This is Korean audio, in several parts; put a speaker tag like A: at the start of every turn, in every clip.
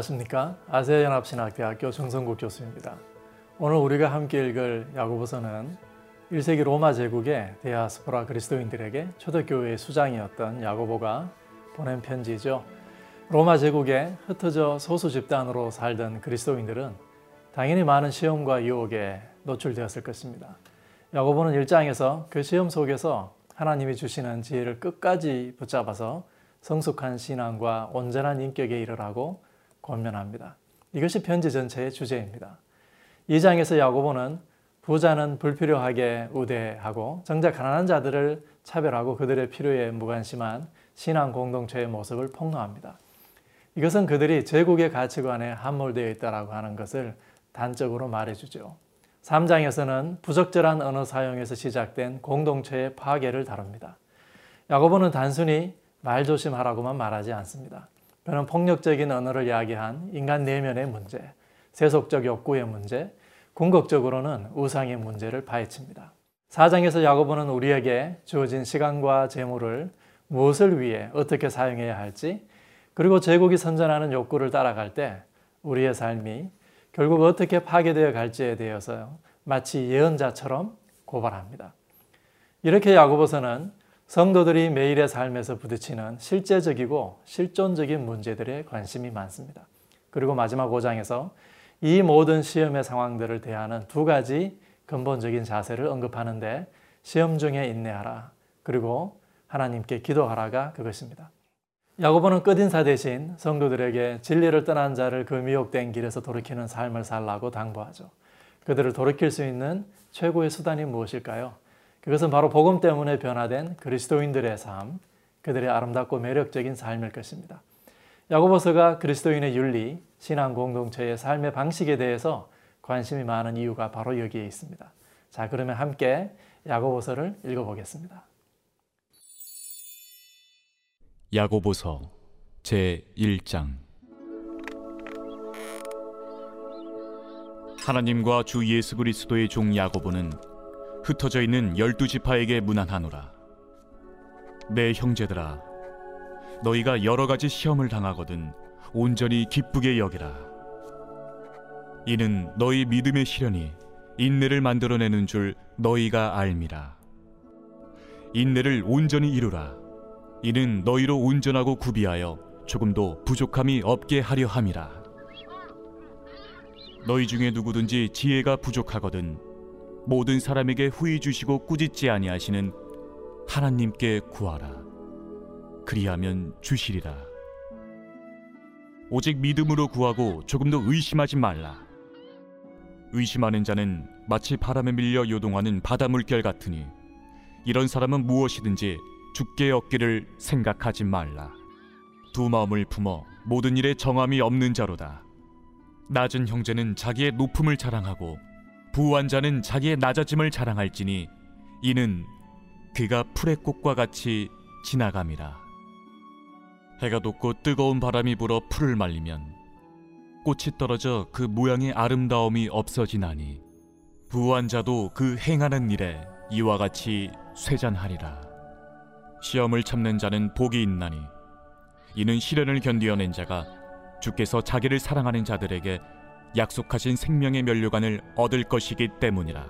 A: 안녕하십니까 아세아연합신학대학교 정성국 교수입니다. 오늘 우리가 함께 읽을 야고보서는 1세기 로마 제국의 데아스포라 그리스도인들에게 초대교회의 수장이었던 야고보가 보낸 편지죠. 로마 제국에 흩어져 소수 집단으로 살던 그리스도인들은 당연히 많은 시험과 유혹에 노출되었을 것입니다. 야고보는 1장에서 그 시험 속에서 하나님이 주시는 지혜를 끝까지 붙잡아서 성숙한 신앙과 온전한 인격에 이르라고 권면합니다. 이것이 편지 전체의 주제입니다. 2장에서 야고보는 부자는 불필요하게 우대하고 정작 가난한 자들을 차별하고 그들의 필요에 무관심한 신앙 공동체의 모습을 폭로합니다. 이것은 그들이 제국의 가치관에 함몰되어 있다고 하는 것을 단적으로 말해주죠. 3장에서는 부적절한 언어 사용에서 시작된 공동체의 파괴를 다룹니다. 야고보는 단순히 말 조심하라고만 말하지 않습니다. 그는 폭력적인 언어를 야기한 인간 내면의 문제, 세속적 욕구의 문제, 궁극적으로는 우상의 문제를 파헤칩니다. 4장에서 야고보는 우리에게 주어진 시간과 재물을 무엇을 위해 어떻게 사용해야 할지, 그리고 제국이 선전하는 욕구를 따라갈 때 우리의 삶이 결국 어떻게 파괴되어 갈지에 대해서 마치 예언자처럼 고발합니다. 이렇게 야고보서는 성도들이 매일의 삶에서 부딪히는 실제적이고 실존적인 문제들에 관심이 많습니다. 그리고 마지막 5장에서 이 모든 시험의 상황들을 대하는 두 가지 근본적인 자세를 언급하는데 시험 중에 인내하라. 그리고 하나님께 기도하라가 그것입니다. 야고보는 끝인사 대신 성도들에게 진리를 떠난 자를 그 미혹된 길에서 돌이키는 삶을 살라고 당부하죠. 그들을 돌이킬 수 있는 최고의 수단이 무엇일까요? 그것은 바로 복음 때문에 변화된 그리스도인들의 삶, 그들의 아름답고 매력적인 삶일 것입니다. 야고보서가 그리스도인의 윤리, 신앙 공동체의 삶의 방식에 대해서 관심이 많은 이유가 바로 여기에 있습니다. 자, 그러면 함께 야고보서를 읽어보겠습니다.
B: 야고보서 제 1장 하나님과 주 예수 그리스도의 종 야고보는 흩어져 있는 열두 지파에게 문안하노라. 내 형제들아, 너희가 여러 가지 시험을 당하거든 온전히 기쁘게 여기라. 이는 너희 믿음의 시련이 인내를 만들어내는 줄 너희가 알미라. 인내를 온전히 이루라. 이는 너희로 온전하고 구비하여 조금도 부족함이 없게 하려 함이라. 너희 중에 누구든지 지혜가 부족하거든 모든 사람에게 후히 주시고 꾸짖지 아니하시는 하나님께 구하라. 그리하면 주시리라. 오직 믿음으로 구하고 조금도 의심하지 말라. 의심하는 자는 마치 바람에 밀려 요동하는 바다 물결 같으니 이런 사람은 무엇이든지 죽게 얻기를 생각하지 말라. 두 마음을 품어 모든 일에 정함이 없는 자로다. 낮은 형제는 자기의 높음을 자랑하고 부한 자는 자기의 낮아짐을 자랑할지니 이는 그가 풀의 꽃과 같이 지나감이라. 해가 돋고 뜨거운 바람이 불어 풀을 말리면 꽃이 떨어져 그 모양의 아름다움이 없어지나니 부한 자도 그 행하는 일에 이와 같이 쇠잔하리라. 시험을 참는 자는 복이 있나니 이는 시련을 견디어낸 자가 주께서 자기를 사랑하는 자들에게 약속하신 생명의 면류관을 얻을 것이기 때문이라.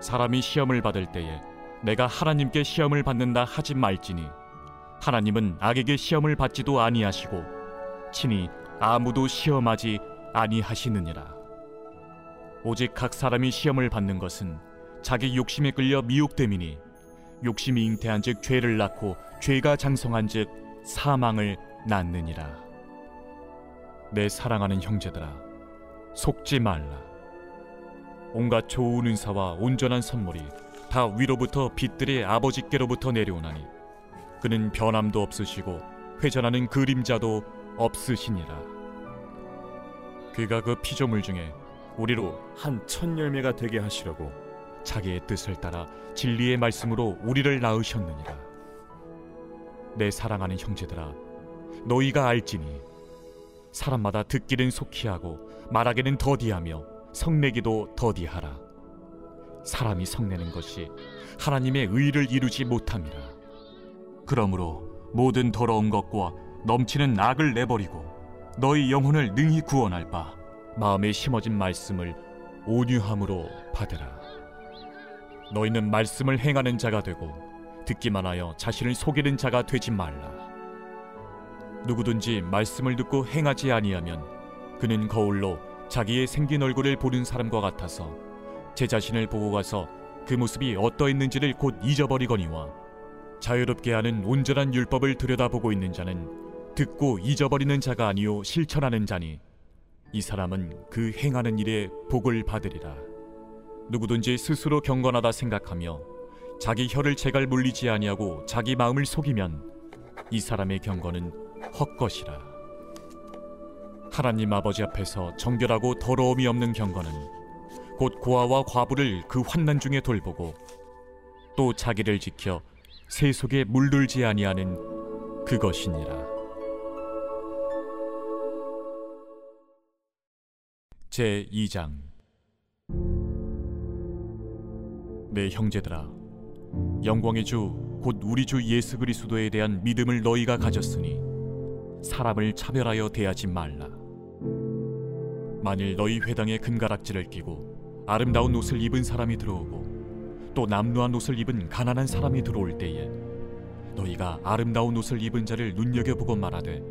B: 사람이 시험을 받을 때에 내가 하나님께 시험을 받는다 하지 말지니 하나님은 악에게 시험을 받지도 아니하시고 친히 아무도 시험하지 아니하시느니라. 오직 각 사람이 시험을 받는 것은 자기 욕심에 끌려 미혹됨이니 욕심이 잉태한즉 죄를 낳고 죄가 장성한즉 사망을 낳느니라. 내 사랑하는 형제들아 속지 말라. 온갖 좋은 은사와 온전한 선물이 다 위로부터 빛들의 아버지께로부터 내려오나니 그는 변함도 없으시고 회전하는 그림자도 없으시니라. 그가 그 피조물 중에 우리로 한 천 열매가 되게 하시려고 자기의 뜻을 따라 진리의 말씀으로 우리를 낳으셨느니라. 내 사랑하는 형제들아, 너희가 알지니 사람마다 듣기는 속히 하고 말하기는 더디하며 성내기도 더디하라. 사람이 성내는 것이 하나님의 의를 이루지 못함이라. 그러므로 모든 더러운 것과 넘치는 악을 내버리고 너희 영혼을 능히 구원할 바 마음에 심어진 말씀을 온유함으로 받으라. 너희는 말씀을 행하는 자가 되고 듣기만 하여 자신을 속이는 자가 되지 말라. 누구든지 말씀을 듣고 행하지 아니하면 그는 거울로 자기의 생긴 얼굴을 보는 사람과 같아서 제 자신을 보고 가서 그 모습이 어떠했는지를 곧 잊어버리거니와 자유롭게 하는 온전한 율법을 들여다보고 있는 자는 듣고 잊어버리는 자가 아니요 실천하는 자니 이 사람은 그 행하는 일에 복을 받으리라. 누구든지 스스로 경건하다 생각하며 자기 혀를 제갈 물리지 아니하고 자기 마음을 속이면 이 사람의 경건은 헛것이라. 하나님 아버지 앞에서 정결하고 더러움이 없는 경건은 곧 고아와 과부를 그 환난 중에 돌보고 또 자기를 지켜 새 속에 물들지 아니하는 그것이니라. 제 2장 내 형제들아 영광의 주 곧 우리 주 예수 그리스도에 대한 믿음을 너희가 가졌으니 사람을 차별하여 대하지 말라. 만일 너희 회당에 금가락지를 끼고 아름다운 옷을 입은 사람이 들어오고 또 남루한 옷을 입은 가난한 사람이 들어올 때에 너희가 아름다운 옷을 입은 자를 눈여겨보고 말하되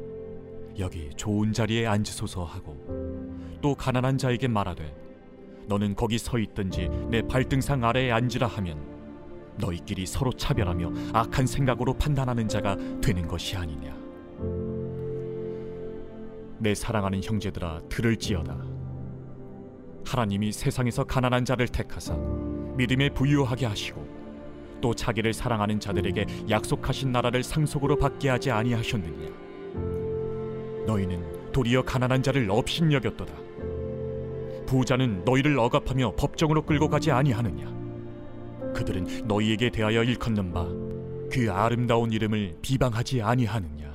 B: 여기 좋은 자리에 앉으소서 하고 또 가난한 자에게 말하되 너는 거기 서 있든지 내 발등상 아래에 앉으라 하면 너희끼리 서로 차별하며 악한 생각으로 판단하는 자가 되는 것이 아니냐 내 사랑하는 형제들아 들을지어다. 하나님이 세상에서 가난한 자를 택하사 믿음에 부유하게 하시고 또 자기를 사랑하는 자들에게 약속하신 나라를 상속으로 받게 하지 아니하셨느냐? 너희는 도리어 가난한 자를 업신여겼도다. 부자는 너희를 억압하며 법정으로 끌고 가지 아니하느냐? 그들은 너희에게 대하여 일컫는 바 그 아름다운 이름을 비방하지 아니하느냐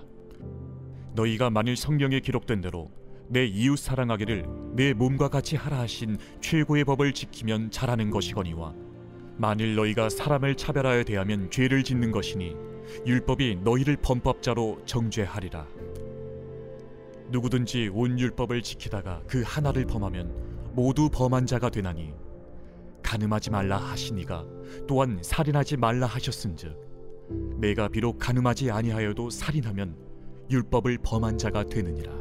B: 너희가 만일 성경에 기록된 대로 내 이웃 사랑하기를 내 몸과 같이 하라 하신 최고의 법을 지키면 잘하는 것이거니와 만일 너희가 사람을 차별하여 대하면 죄를 짓는 것이니 율법이 너희를 범법자로 정죄하리라. 누구든지 온 율법을 지키다가 그 하나를 범하면 모두 범한 자가 되나니 가늠하지 말라 하시니가 또한 살인하지 말라 하셨은즉 내가 비록 가늠하지 아니하여도 살인하면 율법을 범한 자가 되느니라.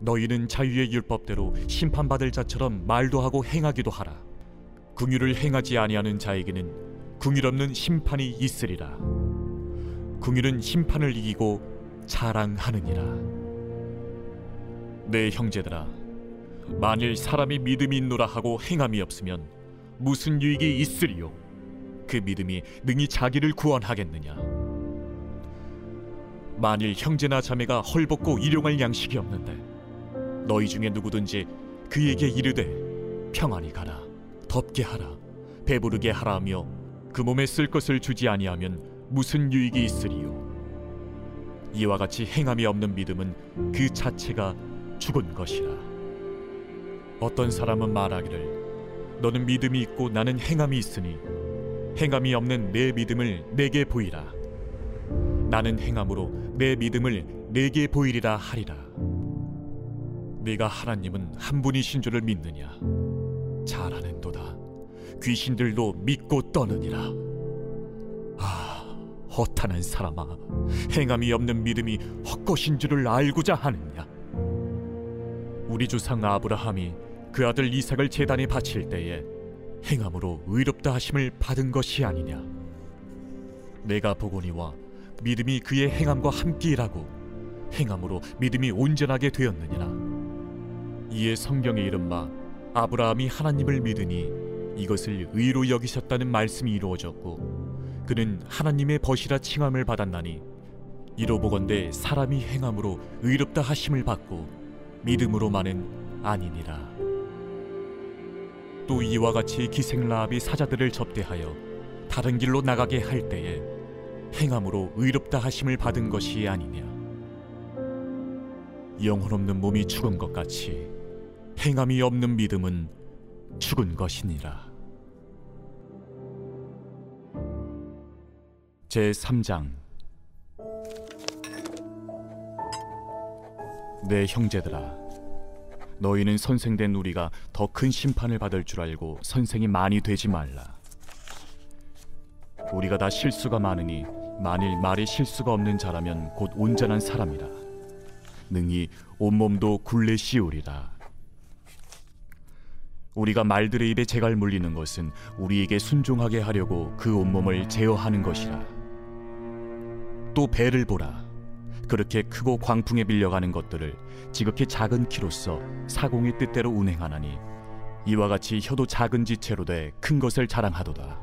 B: 너희는 자유의 율법대로 심판받을 자처럼 말도 하고 행하기도 하라. 궁유를 행하지 아니하는 자에게는 궁율 없는 심판이 있으리라. 궁율은 심판을 이기고 자랑하느니라. 내 형제들아 만일 사람이 믿음이 있노라 하고 행함이 없으면 무슨 유익이 있으리요? 그 믿음이 능히 자기를 구원하겠느냐 만일 형제나 자매가 헐벗고 일용할 양식이 없는데 너희 중에 누구든지 그에게 이르되 평안히 가라 덥게 하라 배부르게 하라 하며 그 몸에 쓸 것을 주지 아니하면 무슨 유익이 있으리요? 이와 같이 행함이 없는 믿음은 그 자체가 죽은 것이라. 어떤 사람은 말하기를 너는 믿음이 있고 나는 행함이 있으니 행함이 없는 내 믿음을 내게 보이라 나는 행함으로 내 믿음을 내게 보이리라 하리라. 네가 하나님은 한 분이신 줄을 믿느냐? 잘하는도다. 귀신들도 믿고 떠느니라. 아 허탄한 사람아 행함이 없는 믿음이 헛것인 줄을 알고자 하느냐? 우리 조상 아브라함이 그 아들 이삭을 제단에 바칠 때에 행함으로 의롭다 하심을 받은 것이 아니냐? 내가 보거니와 믿음이 그의 행함과 함께 일하고. 행함으로 믿음이 온전하게 되었느니라. 이에 성경에 이른바 아브라함이 하나님을 믿으니 이것을 의로 여기셨다는 말씀이 이루어졌고 그는 하나님의 벗이라 칭함을 받았나니 이로 보건대 사람이 행함으로 의롭다 하심을 받고 믿음으로만은 아니니라. 또 이와 같이 기생라합이 사자들을 접대하여 다른 길로 나가게 할 때에 행함으로 의롭다 하심을 받은 것이 아니냐. 영혼 없는 몸이 죽은 것 같이 행함이 없는 믿음은 죽은 것이니라. 제 3장. 내 형제들아 너희는 선생된 우리가 더 큰 심판을 받을 줄 알고 선생이 많이 되지 말라. 우리가 다 실수가 많으니 만일 말에 실수가 없는 자라면 곧 온전한 사람이라. 능히 온몸도 굴레 씌우리라. 우리가 말들의 입에 재갈 물리는 것은 우리에게 순종하게 하려고 그 온몸을 제어하는 것이라. 또 배를 보라. 그렇게 크고 광풍에 밀려가는 것들을 지극히 작은 키로서 사공의 뜻대로 운행하나니 이와 같이 혀도 작은 지체로 돼 큰 것을 자랑하도다.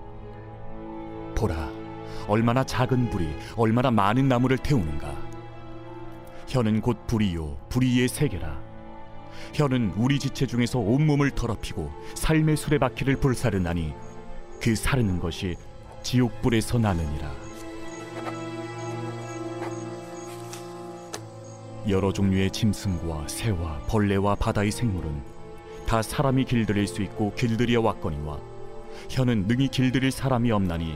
B: 보라 얼마나 작은 불이 얼마나 많은 나무를 태우는가. 혀는 곧 불이요 불이의 세계라. 혀는 우리 지체 중에서 온몸을 더럽히고 삶의 수레바퀴를 불사르나니 그 사르는 것이 지옥불에서 나느니라. 여러 종류의 짐승과 새와 벌레와 바다의 생물은 다 사람이 길들일 수 있고 길들여 왔거니와 혀는 능히 길들일 사람이 없나니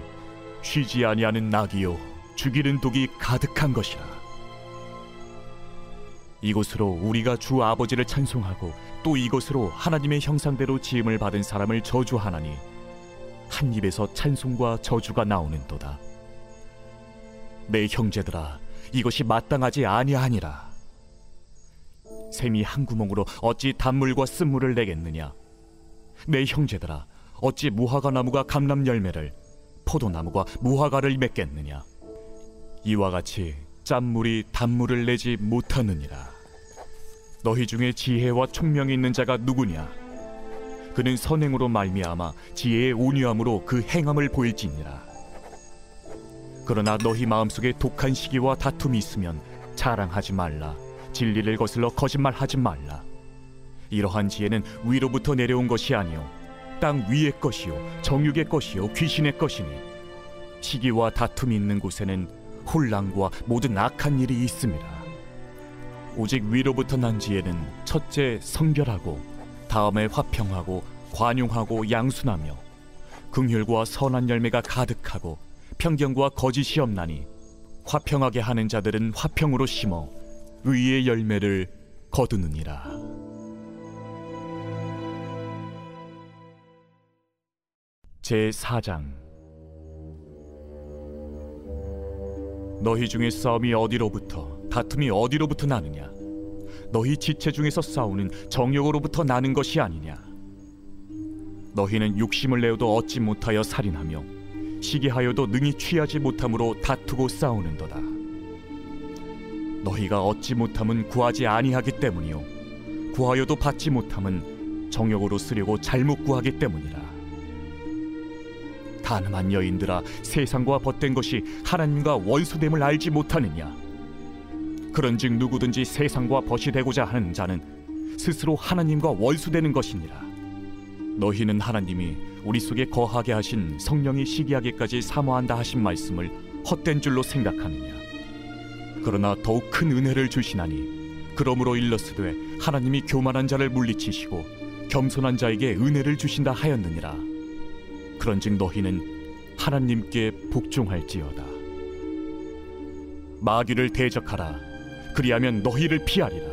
B: 쉬지 아니하는 낙이요 죽이는 독이 가득한 것이라. 이곳으로 우리가 주 아버지를 찬송하고 또 이곳으로 하나님의 형상대로 지음을 받은 사람을 저주하나니 한 입에서 찬송과 저주가 나오는도다. 내 형제들아 이것이 마땅하지 아니하니라. 샘이 한 구멍으로 어찌 단물과 쓴물을 내겠느냐? 내 형제들아 어찌 무화과 나무가 감람 열매를 포도나무가 무화과를 맺겠느냐? 이와 같이 짠물이 단물을 내지 못하느니라. 너희 중에 지혜와 총명이 있는 자가 누구냐? 그는 선행으로 말미암아 지혜의 온유함으로 그 행함을 보일지니라. 그러나 너희 마음속에 독한 시기와 다툼이 있으면 자랑하지 말라. 진리를 거슬러 거짓말하지 말라. 이러한 지혜는 위로부터 내려온 것이 아니요 땅 위의 것이요 정육의 것이요 귀신의 것이니 시기와 다툼이 있는 곳에는 혼란과 모든 악한 일이 있습니다. 오직 위로부터 난 지혜는 첫째 성결하고 다음에 화평하고 관용하고 양순하며 긍휼과 선한 열매가 가득하고 편견과 거짓이 없나니 화평하게 하는 자들은 화평으로 심어 의의 열매를 거두느니라. 제 4장. 너희 중에 싸움이 어디로부터 다툼이 어디로부터 나느냐? 너희 지체 중에서 싸우는 정욕으로부터 나는 것이 아니냐? 너희는 욕심을 내어도 얻지 못하여 살인하며 시기하여도 능히 취하지 못함으로 다투고 싸우는도다. 너희가 얻지 못함은 구하지 아니하기 때문이요. 구하여도 받지 못함은 정욕으로 쓰려고 잘못 구하기 때문이라 가늠한 여인들아 세상과 벗된 것이 하나님과 원수됨을 알지 못하느냐? 그런즉 누구든지 세상과 벗이 되고자 하는 자는 스스로 하나님과 원수되는 것이니라. 너희는 하나님이 우리 속에 거하게 하신 성령이 시기하기까지 사모한다 하신 말씀을 헛된 줄로 생각하느냐? 그러나 더욱 큰 은혜를 주시나니 그러므로 일러스되 하나님이 교만한 자를 물리치시고 겸손한 자에게 은혜를 주신다 하였느니라 그런즉 너희는 하나님께 복종할지어다. 마귀를 대적하라. 그리하면 너희를 피하리라.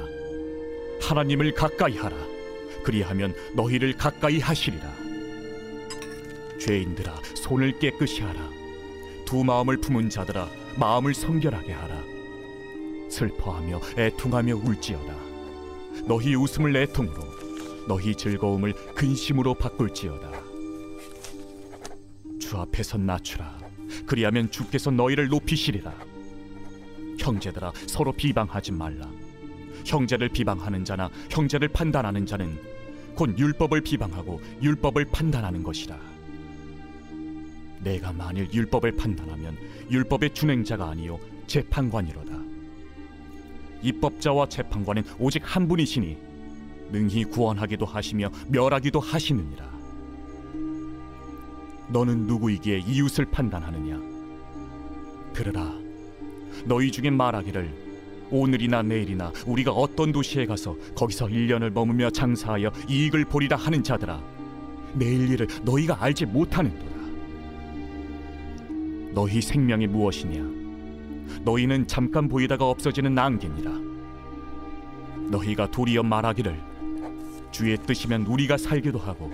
B: 하나님을 가까이 하라. 그리하면 너희를 가까이 하시리라. 죄인들아 손을 깨끗이 하라. 두 마음을 품은 자들아 마음을 성결하게 하라. 슬퍼하며 애통하며 울지어다. 너희 웃음을 애통으로 너희 즐거움을 근심으로 바꿀지어다 주 앞에서 낮추라. 그리하면 주께서 너희를 높이시리라. 형제들아 서로 비방하지 말라. 형제를 비방하는 자나 형제를 판단하는 자는 곧 율법을 비방하고 율법을 판단하는 것이라. 내가 만일 율법을 판단하면 율법의 준행자가 아니요 재판관이로다. 입법자와 재판관은 오직 한 분이시니 능히 구원하기도 하시며 멸하기도 하시느니라 너는 누구이기에 이웃을 판단하느냐? 들으라 너희 중에 말하기를 오늘이나 내일이나 우리가 어떤 도시에 가서 거기서 1년을 머무며 장사하여 이익을 보리라 하는 자들아 내일 일을 너희가 알지 못하는도다. 너희 생명이 무엇이냐? 너희는 잠깐 보이다가 없어지는 안개니라. 너희가 도리어 말하기를 주의 뜻이면 우리가 살기도 하고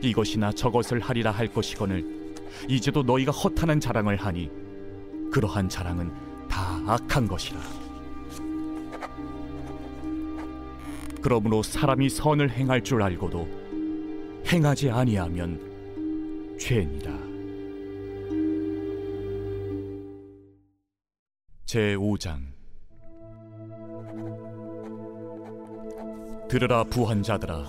B: 이것이나 저것을 하리라 할 것이거늘 이제도 너희가 허탄한 자랑을 하니 그러한 자랑은 다 악한 것이라. 그러므로 사람이 선을 행할 줄 알고도 행하지 아니하면 죄니라. 제 5장. 들으라 부한 자들아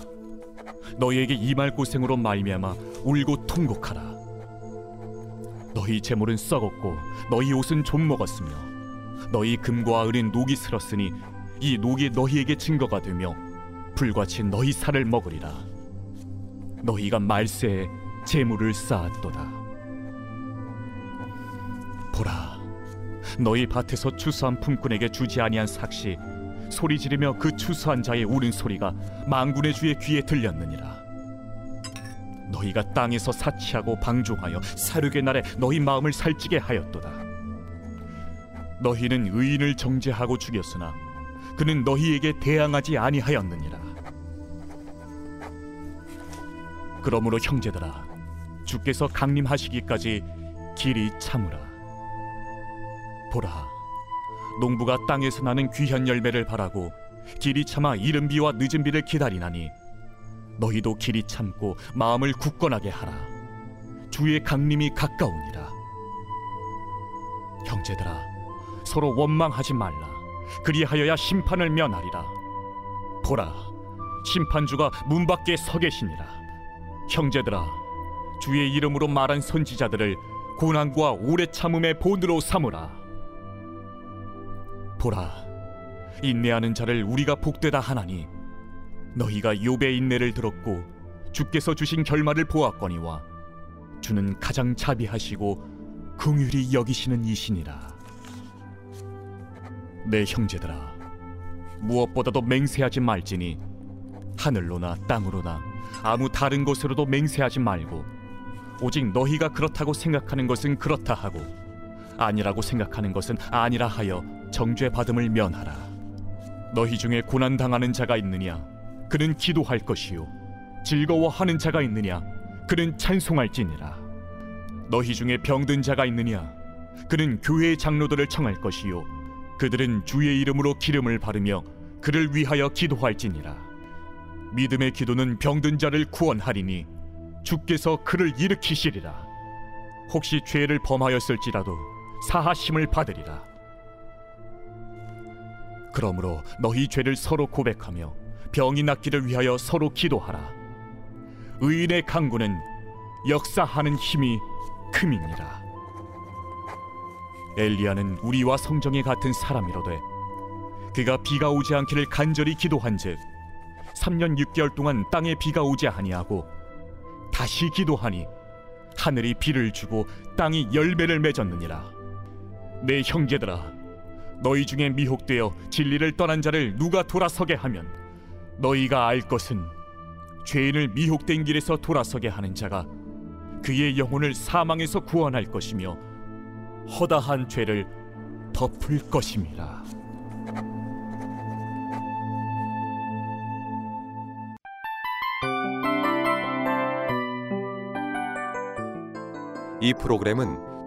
B: 너희에게 이 말 고생으로 말미암아 울고 통곡하라. 너희 재물은 썩었고 너희 옷은 좀 먹었으며 너희 금과 은은 녹이 슬었으니 이 녹이 너희에게 증거가 되며 불같이 너희 살을 먹으리라. 너희가 말세에 재물을 쌓았도다. 보라 너희 밭에서 추수한 품꾼에게 주지 아니한 삭시 소리 지르며 그 추수한 자의 우는 소리가 망군의 주의 귀에 들렸느니라. 너희가 땅에서 사치하고 방종하여 사륙의 날에 너희 마음을 살찌게 하였도다. 너희는 의인을 정죄하고 죽였으나 그는 너희에게 대항하지 아니하였느니라. 그러므로 형제들아 주께서 강림하시기까지 길이 참으라 농부가 땅에서 나는 귀한 열매를 바라고 길이 참아 이른 비와 늦은 비를 기다리나니 너희도 길이 참고 마음을 굳건하게 하라. 주의 강림이 가까우니라. 형제들아 서로 원망하지 말라. 그리하여야 심판을 면하리라. 보라 심판주가 문 밖에 서 계시니라. 형제들아 주의 이름으로 말한 선지자들을 고난과 오래 참음의 본으로 삼으라 보라 인내하는 자를 우리가 복되다 하나니 너희가 욥의 인내를 들었고 주께서 주신 결말을 보았거니와 주는 가장 자비하시고 긍휼히 여기시는 이시니라. 내 형제들아 무엇보다도 맹세하지 말지니 하늘로나 땅으로나 아무 다른 곳으로도 맹세하지 말고 오직 너희가 그렇다고 생각하는 것은 그렇다 하고 아니라고 생각하는 것은 아니라 하여 정죄 받음을 면하라. 너희 중에 고난 당하는 자가 있느냐? 그는 기도할 것이요. 즐거워하는 자가 있느냐? 그는 찬송할지니라. 너희 중에 병든 자가 있느냐? 그는 교회의 장로들을 청할 것이요. 그들은 주의 이름으로 기름을 바르며 그를 위하여 기도할지니라. 믿음의 기도는 병든 자를 구원하리니 주께서 그를 일으키시리라. 혹시 죄를 범하였을지라도 사하심을 받으리라 그러므로 너희 죄를 서로 고백하며 병이 낫기를 위하여 서로 기도하라. 의인의 강구는 역사하는 힘이 큼이니라. 엘리야는 우리와 성정이 같은 사람이로되 그가 비가 오지 않기를 간절히 기도한즉 3년 6개월 동안 땅에 비가 오지 아니하고 다시 기도하니 하늘이 비를 주고 땅이 열매를 맺었느니라. 내 형제들아 너희 중에 미혹되어 진리를 떠난 자를 누가 돌아서게 하면 너희가 알 것은 죄인을 미혹된 길에서 돌아서게 하는 자가 그의 영혼을 사망에서 구원할 것이며 허다한 죄를 덮을 것임이라.
C: 이 프로그램은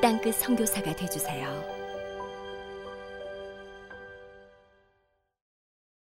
D: 땅끝 성교사가 되주세요